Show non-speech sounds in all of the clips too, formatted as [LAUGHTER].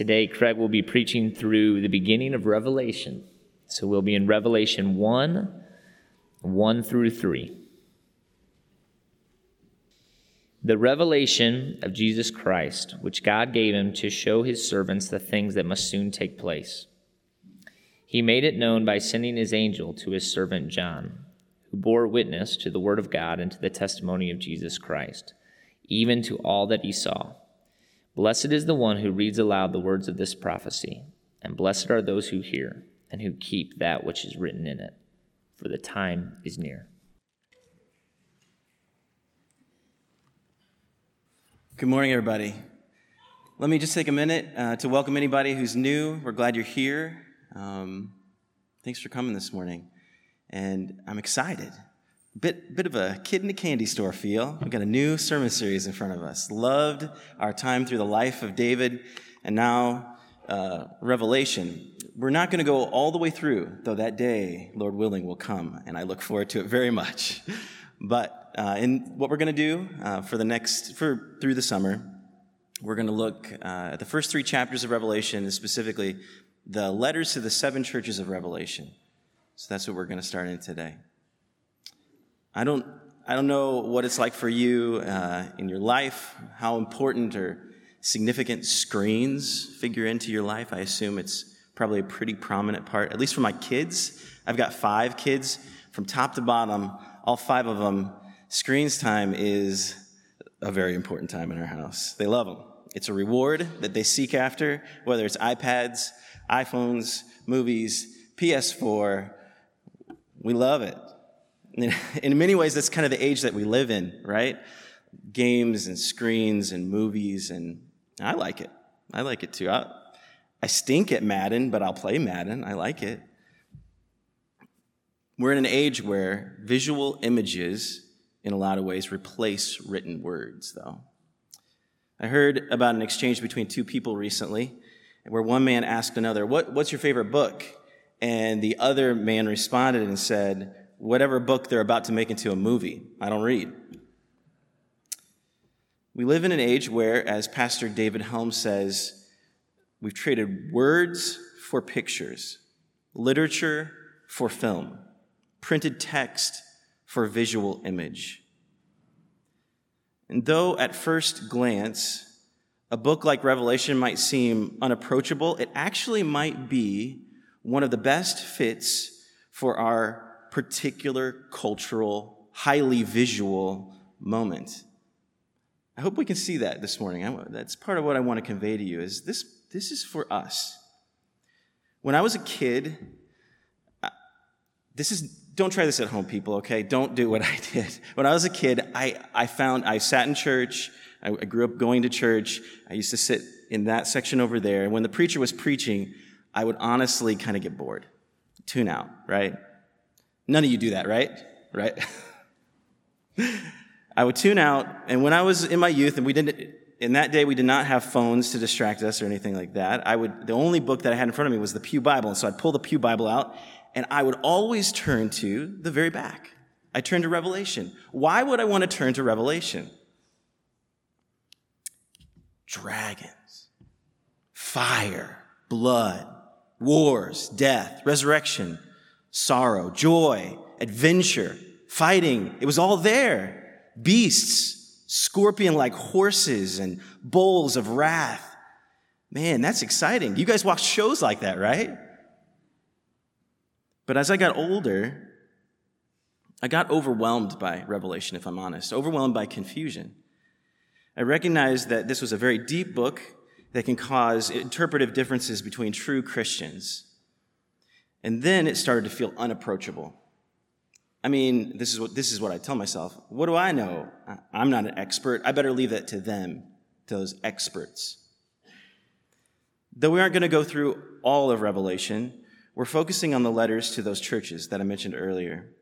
Today, Craig will be preaching through the beginning of Revelation. So we'll be in Revelation 1 1 through 3. The revelation of Jesus Christ, which God gave him to show his servants the things that must soon take place. He made it known by sending his angel to his servant John, who bore witness to the word of God and to the testimony of Jesus Christ, even to all that he saw. Blessed is the one who reads aloud the words of this prophecy, and blessed are those who hear and who keep that which is written in it, for the time is near. Good morning, everybody. Let me just take a minute uh, to welcome anybody who's new. We're glad you're here. Um, thanks for coming this morning. And I'm excited. Bit, bit of a kid in a candy store feel. We've got a new sermon series in front of us. Loved our time through the life of David, and now uh, Revelation. We're not going to go all the way through, though that day, Lord willing, will come, and I look forward to it very much. But uh, in what we're going to do uh, for the next, for through the summer, we're going to look uh, at the first three chapters of Revelation, and specifically the letters to the seven churches of Revelation. So that's what we're going to start in today. I don't, I don't know what it's like for you uh, in your life, how important or significant screens figure into your life. I assume it's probably a pretty prominent part, at least for my kids. I've got five kids from top to bottom, all five of them Screens time is a very important time in our house. They love them. It's a reward that they seek after, whether it's iPads, iPhones, movies, PS4. We love it. [LAUGHS] In many ways, that's kind of the age that we live in, right? Games and screens and movies, and I like it. I like it too. I, I stink at Madden, but I'll play Madden. I like it. We're in an age where visual images in a lot of ways, replace written words, though. I heard about an exchange between two people recently where one man asked another, what, What's your favorite book? And the other man responded and said, Whatever book they're about to make into a movie. I don't read. We live in an age where, as Pastor David Helm says, we've traded words for pictures, literature for film, printed text for visual image. And though at first glance, a book like Revelation might seem unapproachable, it actually might be one of the best fits for our particular cultural, highly visual moment. I hope we can see that this morning. That's part of what I want to convey to you is this, this is for us. When I was a kid, this is don't try this at home, people, okay? Don't do what [LAUGHS] I did. When I was a kid, I, I found, I sat in church. I, I grew up going to church. I used to sit in that section over there. And when the preacher was preaching, I would honestly kind of get bored, tune out, right? None of you do that, right? Right? [LAUGHS] I would tune out. And when I was in my youth, and we didn't, in that day, we did not have phones to distract us or anything like that. I would, the only book that I had in front of me was the Pew Bible. And so I'd pull the Pew Bible out and I would always turn to the very back. I turned to Revelation. Why would I want to turn to Revelation? Dragons, fire, blood, wars, death, resurrection, sorrow, joy, adventure, fighting. It was all there. Beasts, scorpion like horses, and bowls of wrath. Man, that's exciting. You guys watch shows like that, right? But as I got older, I got overwhelmed by Revelation, if I'm honest, overwhelmed by confusion. I recognized that this was a very deep book that can cause interpretive differences between true Christians. And then it started to feel unapproachable. I mean, this is what, this is what I tell myself. What do I know? I'm not an expert. I better leave that to them, to those experts. Though we aren't going to go through all of Revelation, we're focusing on the letters to those churches that I mentioned earlier.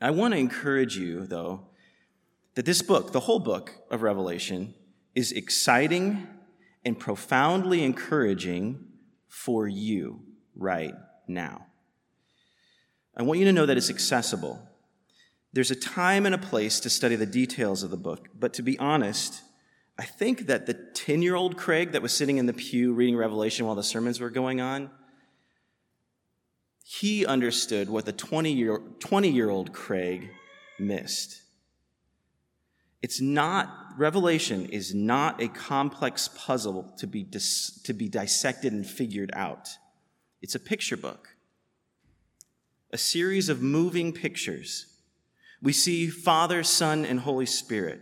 I want to encourage you, though, that this book, the whole book of Revelation, is exciting and profoundly encouraging for you right now. I want you to know that it's accessible. There's a time and a place to study the details of the book, but to be honest, I think that the 10 year old Craig that was sitting in the pew reading Revelation while the sermons were going on, he understood what the 20 year old Craig missed. It's not, Revelation is not a complex puzzle to be, dis, to be dissected and figured out. It's a picture book, a series of moving pictures. We see Father, Son, and Holy Spirit.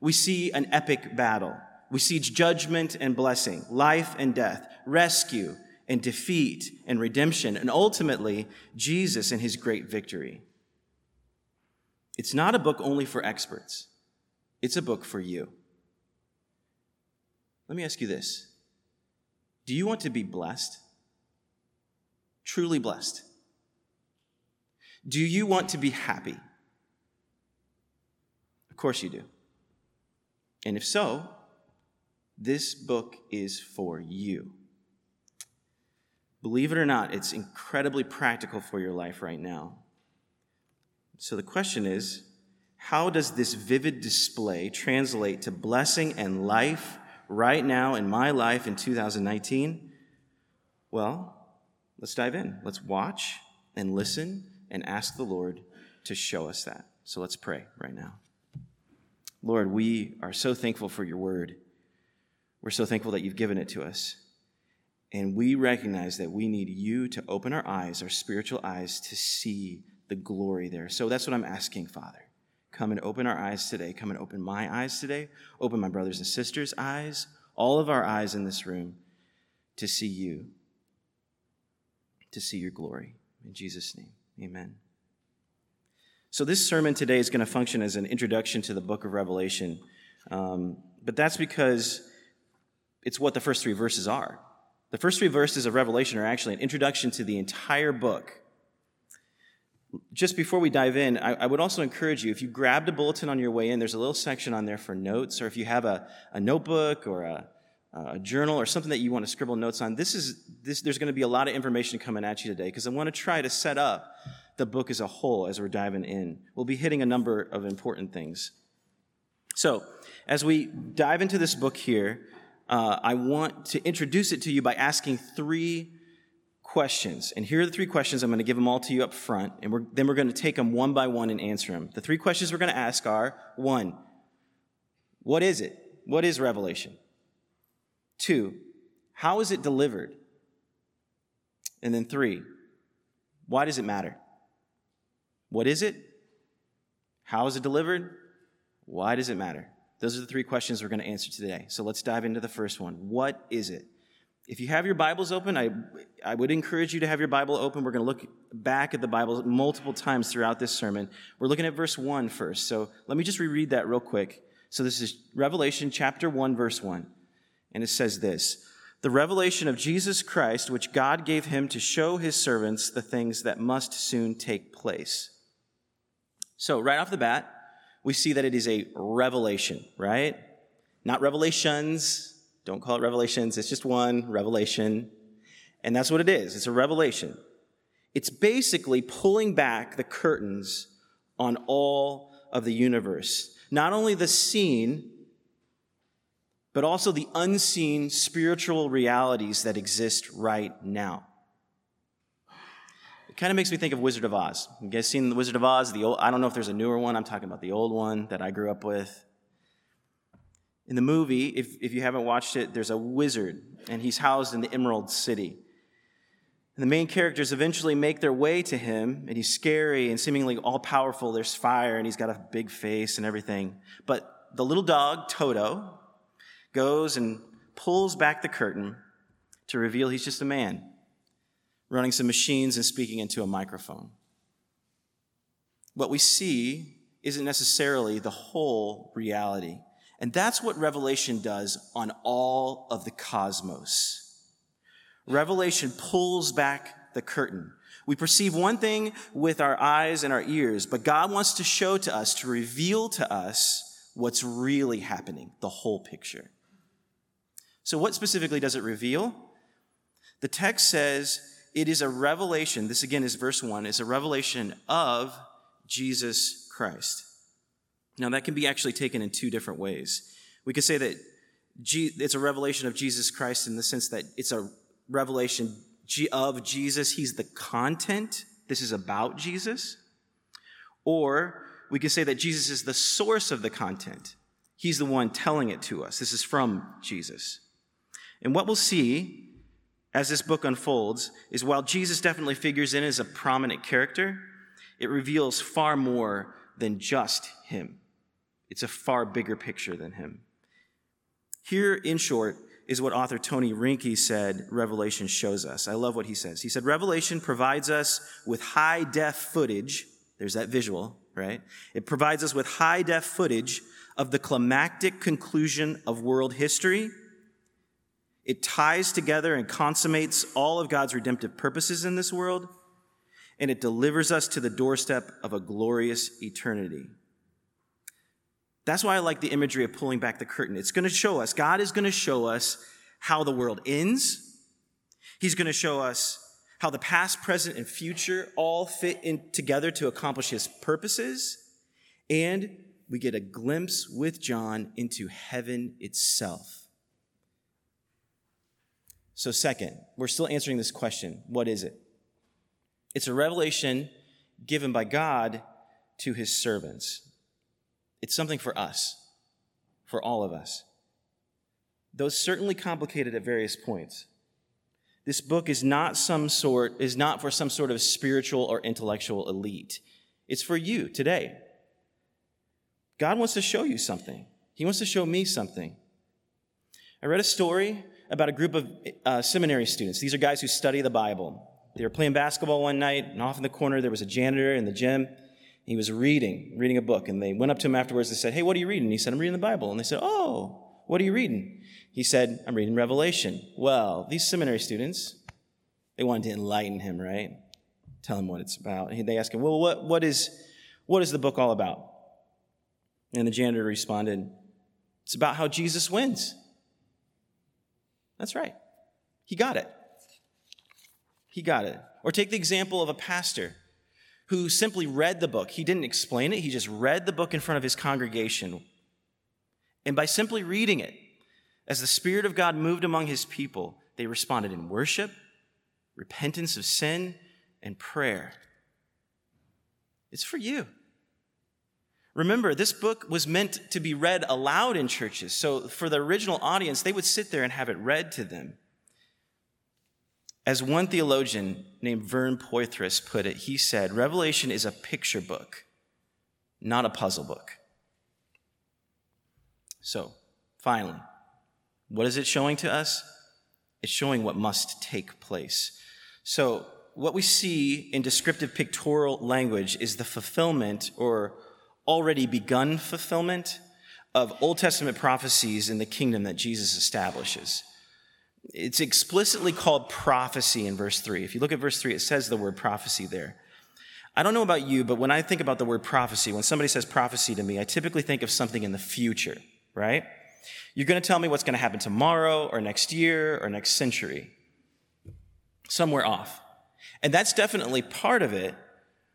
We see an epic battle. We see judgment and blessing, life and death, rescue and defeat and redemption, and ultimately, Jesus and his great victory. It's not a book only for experts, it's a book for you. Let me ask you this Do you want to be blessed? Truly blessed? Do you want to be happy? Of course you do. And if so, this book is for you. Believe it or not, it's incredibly practical for your life right now. So the question is how does this vivid display translate to blessing and life right now in my life in 2019? Well, let's dive in. Let's watch and listen and ask the Lord to show us that. So let's pray right now. Lord, we are so thankful for your word. We're so thankful that you've given it to us. And we recognize that we need you to open our eyes, our spiritual eyes, to see the glory there. So that's what I'm asking, Father. Come and open our eyes today. Come and open my eyes today. Open my brothers and sisters' eyes, all of our eyes in this room to see you, to see your glory. In Jesus' name, amen. So, this sermon today is going to function as an introduction to the book of Revelation, um, but that's because it's what the first three verses are. The first three verses of Revelation are actually an introduction to the entire book. Just before we dive in, I, I, would also encourage you if you grabbed a bulletin on your way in, there's a little section on there for notes, or if you have a, a notebook or a, a journal or something that you want to scribble notes on. This is this. There's going to be a lot of information coming at you today because I want to try to set up the book as a whole as we're diving in. We'll be hitting a number of important things. So, as we dive into this book here, uh, I want to introduce it to you by asking three questions. And here are the three questions. I'm going to give them all to you up front, and we're, then we're going to take them one by one and answer them. The three questions we're going to ask are one, what is it? What is Revelation? Two, how is it delivered? And then three, why does it matter? What is it? How is it delivered? Why does it matter? Those are the three questions we're going to answer today. So let's dive into the first one. What is it? If you have your Bibles open, I, I would encourage you to have your Bible open. We're going to look back at the Bible multiple times throughout this sermon. We're looking at verse 1 first. So let me just reread that real quick. So this is Revelation chapter 1, verse 1. And it says this The revelation of Jesus Christ, which God gave him to show his servants the things that must soon take place. So, right off the bat, we see that it is a revelation, right? Not revelations. Don't call it revelations. It's just one revelation. And that's what it is. It's a revelation. It's basically pulling back the curtains on all of the universe. Not only the seen, but also the unseen spiritual realities that exist right now It kind of makes me think of Wizard of Oz. You guys seen the Wizard of Oz? The old, I don't know if there's a newer one. I'm talking about the old one that I grew up with. In the movie, if, if you haven't watched it, there's a wizard, and he's housed in the Emerald City. And the main characters eventually make their way to him, and he's scary and seemingly all powerful. There's fire, and he's got a big face and everything. But the little dog, Toto, goes and pulls back the curtain to reveal he's just a man running some machines and speaking into a microphone. What we see isn't necessarily the whole reality. And that's what Revelation does on all of the cosmos. Revelation pulls back the curtain. We perceive one thing with our eyes and our ears, but God wants to show to us, to reveal to us what's really happening, the whole picture. So, what specifically does it reveal? The text says it is a revelation, this again is verse 1, is a revelation of Jesus Christ. Now, that can be actually taken in two different ways. We could say that it's a revelation of Jesus Christ in the sense that it's a revelation of Jesus. He's the content. This is about Jesus. Or we could say that Jesus is the source of the content. He's the one telling it to us. This is from Jesus. And what we'll see as this book unfolds is while Jesus definitely figures in as a prominent character, it reveals far more than just him. It's a far bigger picture than him. Here, in short, is what author Tony Reinke said Revelation shows us. I love what he says. He said, Revelation provides us with high def footage. There's that visual, right? It provides us with high def footage of the climactic conclusion of world history. It ties together and consummates all of God's redemptive purposes in this world, and it delivers us to the doorstep of a glorious eternity. That's why I like the imagery of pulling back the curtain. It's going to show us, God is going to show us how the world ends. He's going to show us how the past, present, and future all fit in together to accomplish his purposes. And we get a glimpse with John into heaven itself. So, second, we're still answering this question what is it? It's a revelation given by God to his servants. It's something for us, for all of us. Though certainly complicated at various points. This book is not some sort, is not for some sort of spiritual or intellectual elite. It's for you today. God wants to show you something. He wants to show me something. I read a story about a group of uh, seminary students. These are guys who study the Bible. They were playing basketball one night, and off in the corner there was a janitor in the gym. He was reading, reading a book, and they went up to him afterwards and said, Hey, what are you reading? And he said, I'm reading the Bible. And they said, Oh, what are you reading? He said, I'm reading Revelation. Well, these seminary students, they wanted to enlighten him, right? Tell him what it's about. And they asked him, Well, what, what, is, what is the book all about? And the janitor responded, It's about how Jesus wins. That's right. He got it. He got it. Or take the example of a pastor who simply read the book. He didn't explain it, he just read the book in front of his congregation. And by simply reading it, as the Spirit of God moved among his people, they responded in worship, repentance of sin, and prayer. It's for you. Remember, this book was meant to be read aloud in churches. So, for the original audience, they would sit there and have it read to them. As one theologian named Vern Poythress put it, he said, Revelation is a picture book, not a puzzle book. So, finally, what is it showing to us? It's showing what must take place. So, what we see in descriptive pictorial language is the fulfillment or already begun fulfillment of Old Testament prophecies in the kingdom that Jesus establishes. It's explicitly called prophecy in verse 3. If you look at verse 3, it says the word prophecy there. I don't know about you, but when I think about the word prophecy, when somebody says prophecy to me, I typically think of something in the future, right? You're going to tell me what's going to happen tomorrow or next year or next century. Somewhere off. And that's definitely part of it,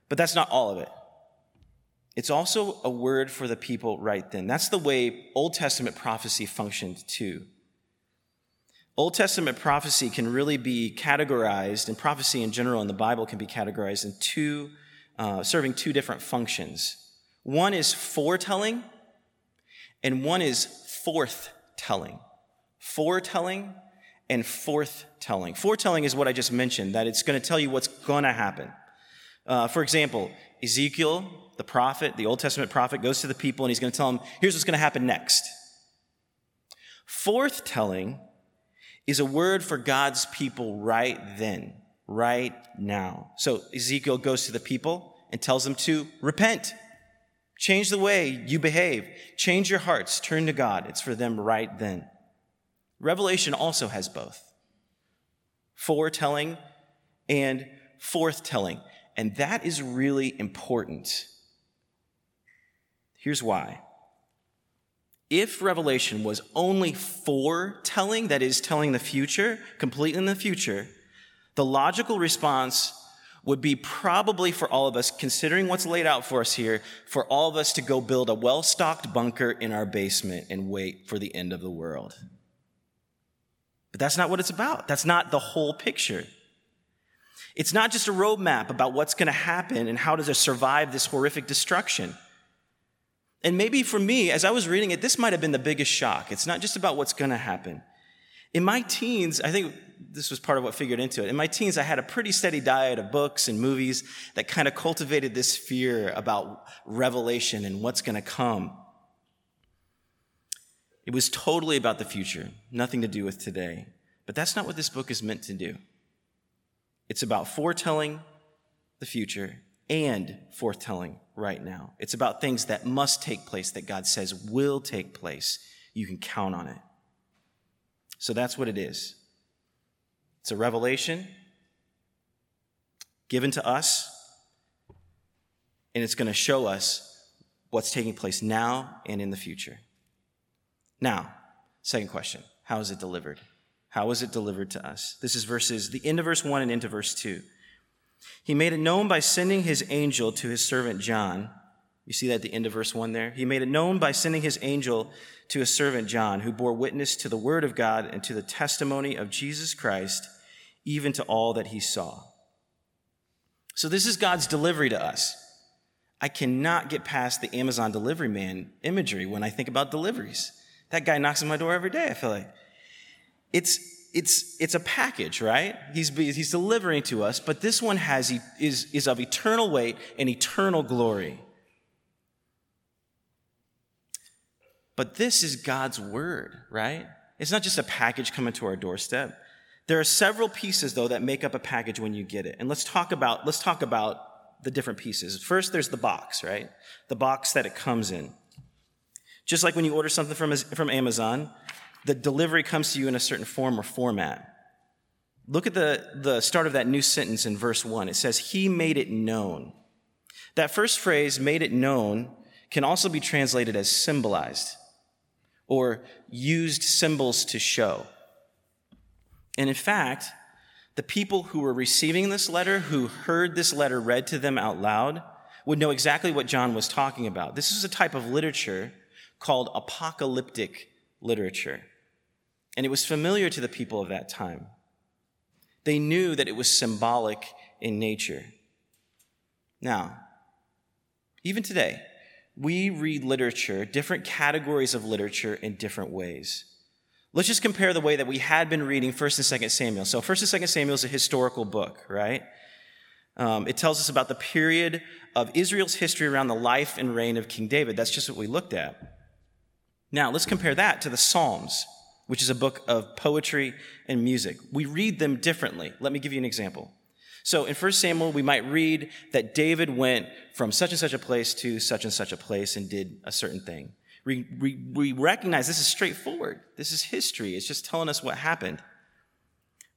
but that's not all of it. It's also a word for the people right then. That's the way Old Testament prophecy functioned too. Old Testament prophecy can really be categorized, and prophecy in general in the Bible can be categorized in two, uh, serving two different functions. One is foretelling, and one is forthtelling. Foretelling and forthtelling. Foretelling is what I just mentioned, that it's going to tell you what's going to happen. Uh, for example, Ezekiel, the prophet, the Old Testament prophet, goes to the people and he's going to tell them, here's what's going to happen next. Forthtelling is a word for God's people right then, right now. So Ezekiel goes to the people and tells them to repent. Change the way you behave. Change your hearts. Turn to God. It's for them right then. Revelation also has both foretelling and forthtelling. And that is really important. Here's why. If Revelation was only foretelling, that is, telling the future, completely in the future, the logical response would be probably for all of us, considering what's laid out for us here, for all of us to go build a well stocked bunker in our basement and wait for the end of the world. But that's not what it's about. That's not the whole picture. It's not just a roadmap about what's going to happen and how to survive this horrific destruction. And maybe for me, as I was reading it, this might have been the biggest shock. It's not just about what's going to happen. In my teens, I think this was part of what figured into it. In my teens, I had a pretty steady diet of books and movies that kind of cultivated this fear about revelation and what's going to come. It was totally about the future, nothing to do with today. But that's not what this book is meant to do. It's about foretelling the future and foretelling right now. It's about things that must take place, that God says will take place. You can count on it. So that's what it is. It's a revelation given to us, and it's going to show us what's taking place now and in the future. Now, second question How is it delivered? How is it delivered to us? This is verses, the end of verse 1 and into verse 2. He made it known by sending his angel to his servant John you see that at the end of verse 1 there? He made it known by sending his angel to his servant John, who bore witness to the word of God and to the testimony of Jesus Christ, even to all that he saw. So, this is God's delivery to us. I cannot get past the Amazon delivery man imagery when I think about deliveries. That guy knocks on my door every day, I feel like. It's, it's, it's a package, right? He's, he's delivering to us, but this one has, is, is of eternal weight and eternal glory. But this is God's word, right? It's not just a package coming to our doorstep. There are several pieces though that make up a package when you get it. And let's talk about let's talk about the different pieces. First there's the box, right? The box that it comes in. Just like when you order something from from Amazon, the delivery comes to you in a certain form or format. Look at the, the start of that new sentence in verse 1. It says, He made it known. That first phrase, made it known, can also be translated as symbolized or used symbols to show. And in fact, the people who were receiving this letter, who heard this letter read to them out loud, would know exactly what John was talking about. This is a type of literature called apocalyptic literature. And it was familiar to the people of that time. They knew that it was symbolic in nature. Now, even today, we read literature, different categories of literature, in different ways. Let's just compare the way that we had been reading 1st and 2nd Samuel. So 1st and 2nd Samuel is a historical book, right? Um, it tells us about the period of Israel's history around the life and reign of King David. That's just what we looked at. Now, let's compare that to the Psalms, which is a book of poetry and music. We read them differently. Let me give you an example. So in 1 Samuel, we might read that David went from such and such a place to such and such a place and did a certain thing. We, we, we recognize this is straightforward. This is history. It's just telling us what happened.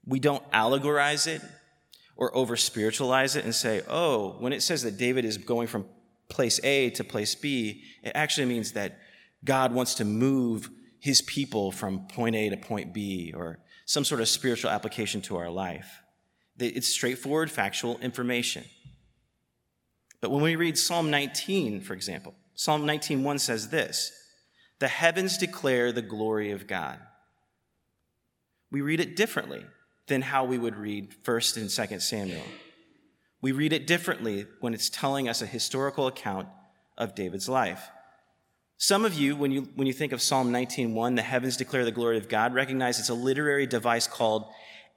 We don't allegorize it or over spiritualize it and say, oh, when it says that David is going from place A to place B, it actually means that God wants to move his people from point A to point B or some sort of spiritual application to our life. It's straightforward, factual information. But when we read Psalm 19, for example, Psalm 19:1 says this: "The heavens declare the glory of God." We read it differently than how we would read 1st and 2nd Samuel. We read it differently when it's telling us a historical account of David's life. Some of you, when you, when you think of Psalm 19:1, the heavens declare the glory of God, recognize it's a literary device called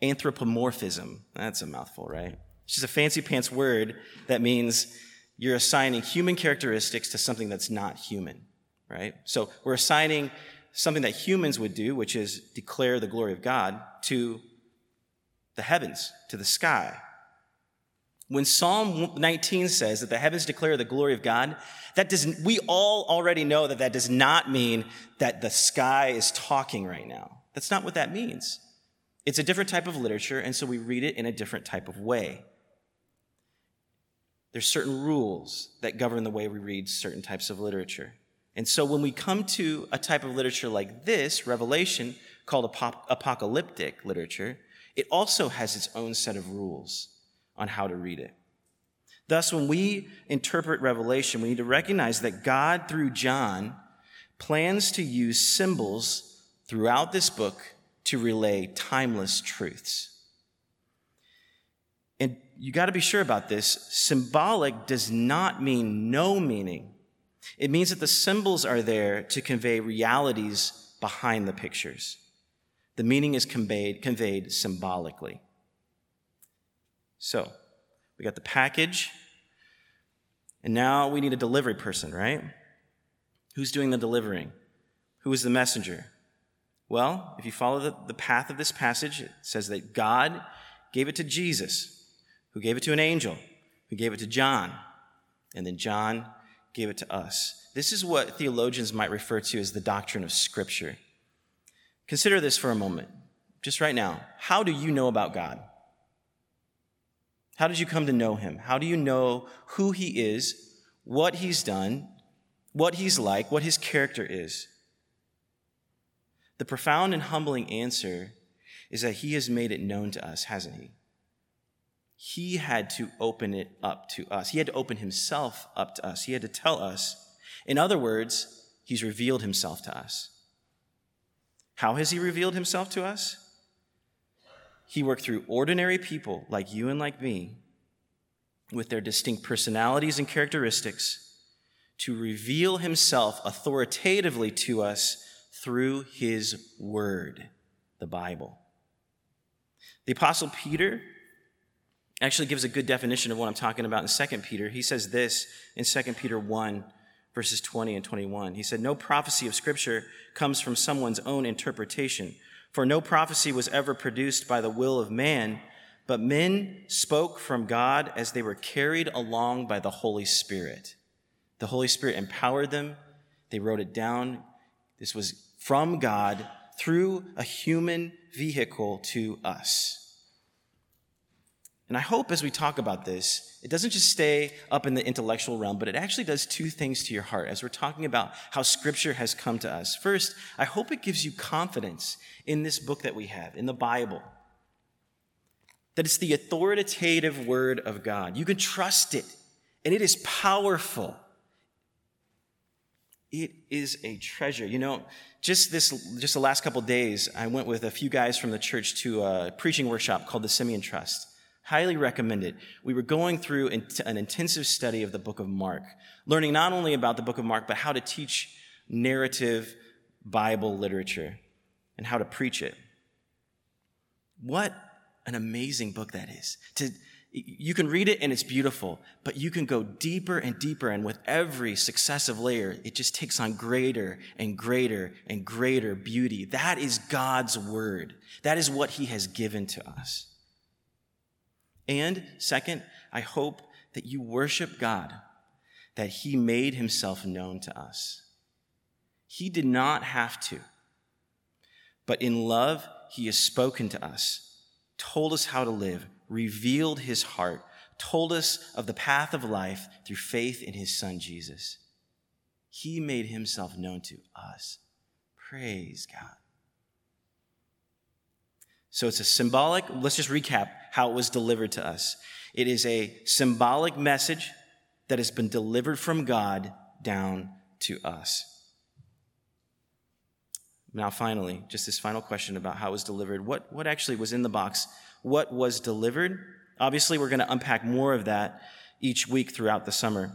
anthropomorphism. That's a mouthful, right? It's just a fancy pants word that means you're assigning human characteristics to something that's not human, right? So we're assigning something that humans would do, which is declare the glory of God, to the heavens, to the sky. When Psalm 19 says that the heavens declare the glory of God, that does we all already know that that does not mean that the sky is talking right now. That's not what that means. It's a different type of literature, and so we read it in a different type of way. There's certain rules that govern the way we read certain types of literature. And so when we come to a type of literature like this, Revelation, called apocalyptic literature, it also has its own set of rules on how to read it. Thus, when we interpret Revelation, we need to recognize that God, through John, plans to use symbols throughout this book to relay timeless truths. And you got to be sure about this. Symbolic does not mean no meaning. It means that the symbols are there to convey realities behind the pictures. The meaning is conveyed, conveyed symbolically. So, we got the package, and now we need a delivery person, right? Who's doing the delivering? Who is the messenger? Well, if you follow the, the path of this passage, it says that God gave it to Jesus, who gave it to an angel, who gave it to John, and then John gave it to us. This is what theologians might refer to as the doctrine of Scripture. Consider this for a moment, just right now. How do you know about God? How did you come to know him? How do you know who he is, what he's done, what he's like, what his character is? The profound and humbling answer is that he has made it known to us, hasn't he? He had to open it up to us. He had to open himself up to us. He had to tell us. In other words, he's revealed himself to us. How has he revealed himself to us? He worked through ordinary people like you and like me with their distinct personalities and characteristics to reveal himself authoritatively to us through his word, the Bible. The Apostle Peter actually gives a good definition of what I'm talking about in 2 Peter. He says this in 2 Peter 1, verses 20 and 21. He said, No prophecy of Scripture comes from someone's own interpretation. For no prophecy was ever produced by the will of man, but men spoke from God as they were carried along by the Holy Spirit. The Holy Spirit empowered them, they wrote it down. This was from God through a human vehicle to us. And I hope as we talk about this, it doesn't just stay up in the intellectual realm, but it actually does two things to your heart as we're talking about how Scripture has come to us. First, I hope it gives you confidence in this book that we have, in the Bible, that it's the authoritative Word of God. You can trust it, and it is powerful. It is a treasure. You know, just this, just the last couple days, I went with a few guys from the church to a preaching workshop called the Simeon Trust. Highly recommend it. We were going through an intensive study of the book of Mark, learning not only about the book of Mark, but how to teach narrative Bible literature and how to preach it. What an amazing book that is. To, you can read it and it's beautiful, but you can go deeper and deeper, and with every successive layer, it just takes on greater and greater and greater beauty. That is God's word. That is what He has given to us. And second, I hope that you worship God, that He made Himself known to us. He did not have to, but in love, He has spoken to us, told us how to live, revealed His heart, told us of the path of life through faith in His Son Jesus. He made Himself known to us. Praise God. So it's a symbolic, let's just recap how it was delivered to us. It is a symbolic message that has been delivered from God down to us. Now, finally, just this final question about how it was delivered. What, what actually was in the box? What was delivered? Obviously, we're going to unpack more of that each week throughout the summer.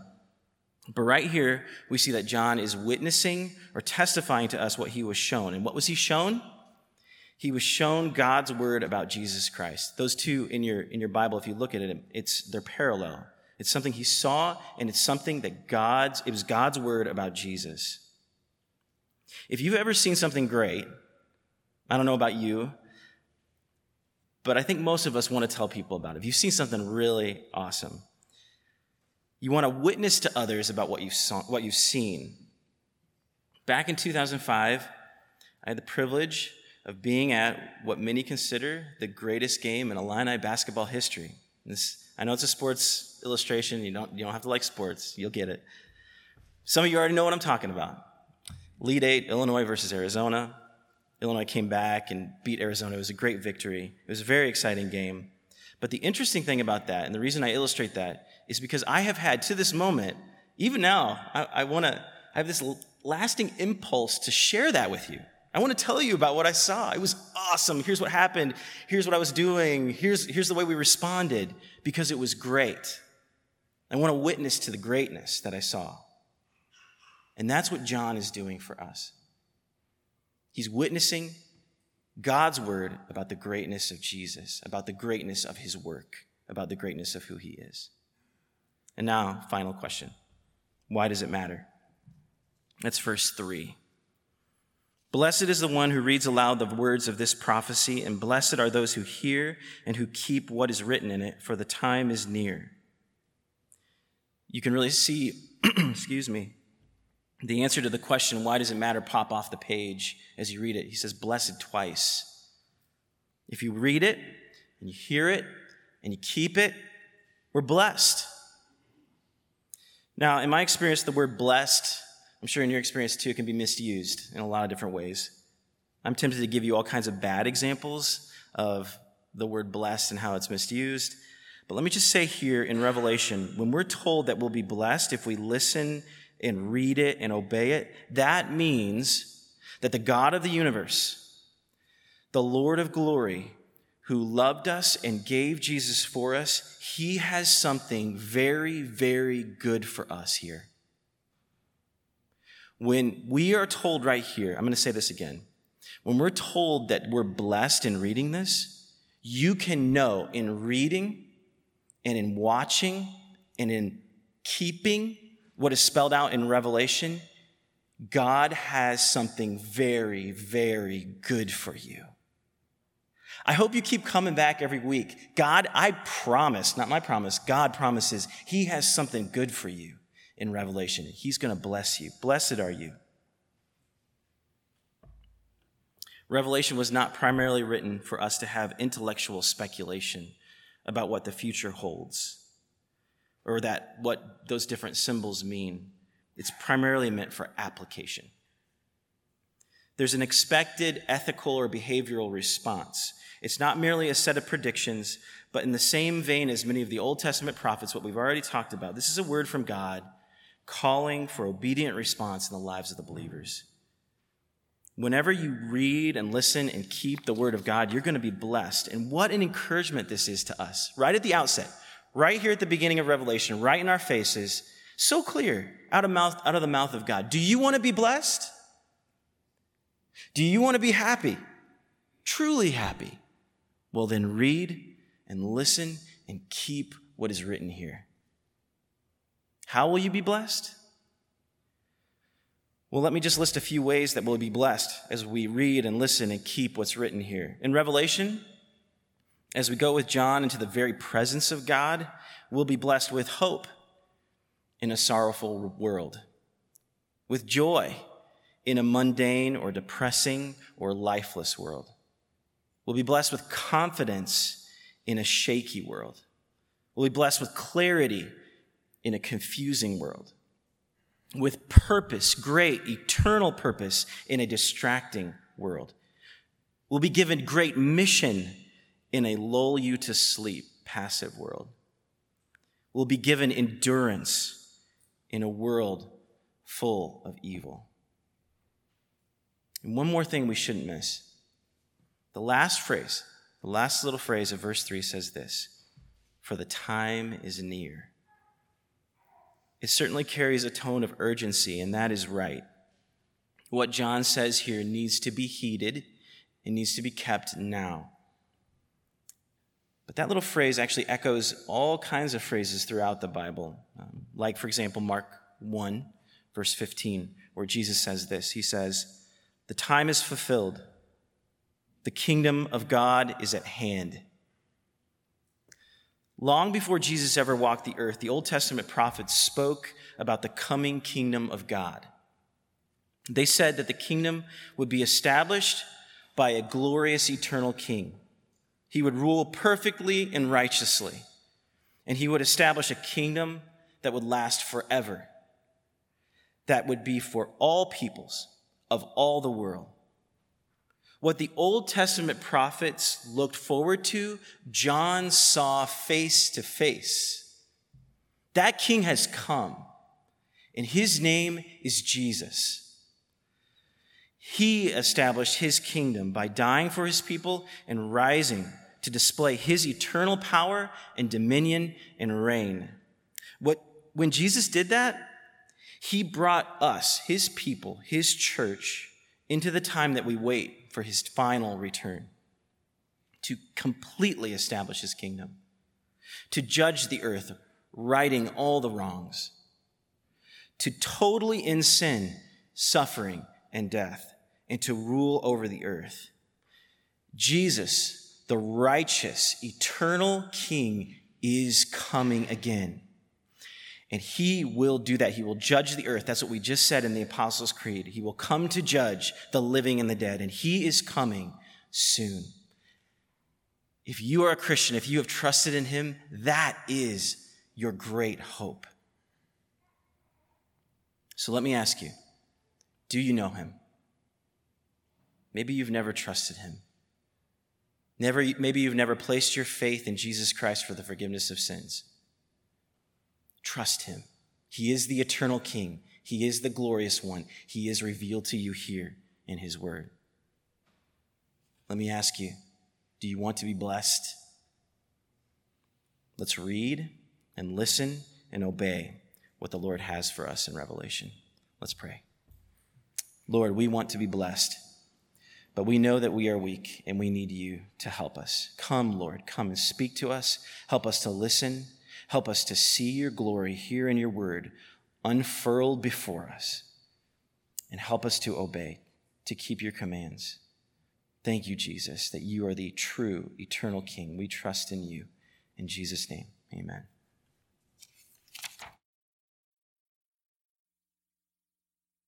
But right here, we see that John is witnessing or testifying to us what he was shown. And what was he shown? He was shown God's word about Jesus Christ. Those two in your, in your Bible, if you look at it, it's, they're parallel. It's something he saw, and it's something that God's, it was God's word about Jesus. If you've ever seen something great, I don't know about you, but I think most of us want to tell people about it. If you've seen something really awesome, you want to witness to others about what you saw, what you've seen. Back in 2005, I had the privilege of being at what many consider the greatest game in Illini basketball history. This, I know it's a sports illustration. You don't, you don't have to like sports. You'll get it. Some of you already know what I'm talking about. Elite Eight, Illinois versus Arizona. Illinois came back and beat Arizona. It was a great victory. It was a very exciting game. But the interesting thing about that, and the reason I illustrate that, is because I have had to this moment, even now, I, I want to, I have this lasting impulse to share that with you. I want to tell you about what I saw. It was awesome. Here's what happened. Here's what I was doing. Here's, here's the way we responded because it was great. I want to witness to the greatness that I saw. And that's what John is doing for us. He's witnessing God's word about the greatness of Jesus, about the greatness of his work, about the greatness of who he is. And now, final question Why does it matter? That's verse 3. Blessed is the one who reads aloud the words of this prophecy, and blessed are those who hear and who keep what is written in it, for the time is near. You can really see, [CLEARS THROAT] excuse me, the answer to the question, why does it matter, pop off the page as you read it. He says, blessed twice. If you read it and you hear it and you keep it, we're blessed. Now, in my experience, the word blessed, I'm sure in your experience too, can be misused in a lot of different ways. I'm tempted to give you all kinds of bad examples of the word blessed and how it's misused. But let me just say here in Revelation, when we're told that we'll be blessed if we listen and read it and obey it, that means that the God of the universe, the Lord of glory, who loved us and gave Jesus for us, he has something very, very good for us here. When we are told right here, I'm going to say this again. When we're told that we're blessed in reading this, you can know in reading and in watching and in keeping what is spelled out in Revelation, God has something very, very good for you. I hope you keep coming back every week. God, I promise, not my promise, God promises He has something good for you in Revelation. He's going to bless you. Blessed are you. Revelation was not primarily written for us to have intellectual speculation about what the future holds or that what those different symbols mean. It's primarily meant for application. There's an expected ethical or behavioral response. It's not merely a set of predictions, but in the same vein as many of the Old Testament prophets, what we've already talked about, this is a word from God calling for obedient response in the lives of the believers. Whenever you read and listen and keep the word of God, you're going to be blessed. And what an encouragement this is to us, right at the outset right here at the beginning of Revelation, right in our faces, so clear out of mouth out of the mouth of God. Do you want to be blessed? Do you want to be happy? Truly happy? Well, then read and listen and keep what is written here. How will you be blessed? Well, let me just list a few ways that we'll be blessed as we read and listen and keep what's written here. In Revelation, as we go with John into the very presence of God, we'll be blessed with hope in a sorrowful world, with joy in a mundane or depressing or lifeless world. We'll be blessed with confidence in a shaky world. We'll be blessed with clarity in a confusing world. With purpose, great eternal purpose in a distracting world. We'll be given great mission in a lull you to sleep passive world. We'll be given endurance in a world full of evil. And one more thing we shouldn't miss. The last phrase, the last little phrase of verse 3 says this For the time is near. It certainly carries a tone of urgency, and that is right. What John says here needs to be heeded, it needs to be kept now. But that little phrase actually echoes all kinds of phrases throughout the Bible. Um, like, for example, Mark 1, verse 15, where Jesus says this He says, The time is fulfilled, the kingdom of God is at hand. Long before Jesus ever walked the earth, the Old Testament prophets spoke about the coming kingdom of God. They said that the kingdom would be established by a glorious eternal king he would rule perfectly and righteously, and he would establish a kingdom that would last forever, that would be for all peoples of all the world. What the Old Testament prophets looked forward to, John saw face to face. That king has come, and his name is Jesus. He established his kingdom by dying for his people and rising to display his eternal power and dominion and reign. What, when Jesus did that, he brought us, his people, his church, into the time that we wait for his final return to completely establish his kingdom, to judge the earth, righting all the wrongs, to totally end sin, suffering, and death, and to rule over the earth. Jesus, the righteous, eternal King, is coming again. And he will do that. He will judge the earth. That's what we just said in the Apostles' Creed. He will come to judge the living and the dead, and he is coming soon. If you are a Christian, if you have trusted in him, that is your great hope. So let me ask you do you know him? Maybe you've never trusted him. Never, maybe you've never placed your faith in Jesus Christ for the forgiveness of sins. Trust him. He is the eternal King. He is the glorious one. He is revealed to you here in his word. Let me ask you do you want to be blessed? Let's read and listen and obey what the Lord has for us in Revelation. Let's pray. Lord, we want to be blessed, but we know that we are weak and we need you to help us. Come, Lord, come and speak to us. Help us to listen Help us to see your glory here in your word unfurled before us. And help us to obey, to keep your commands. Thank you, Jesus, that you are the true, eternal King. We trust in you. In Jesus' name, amen.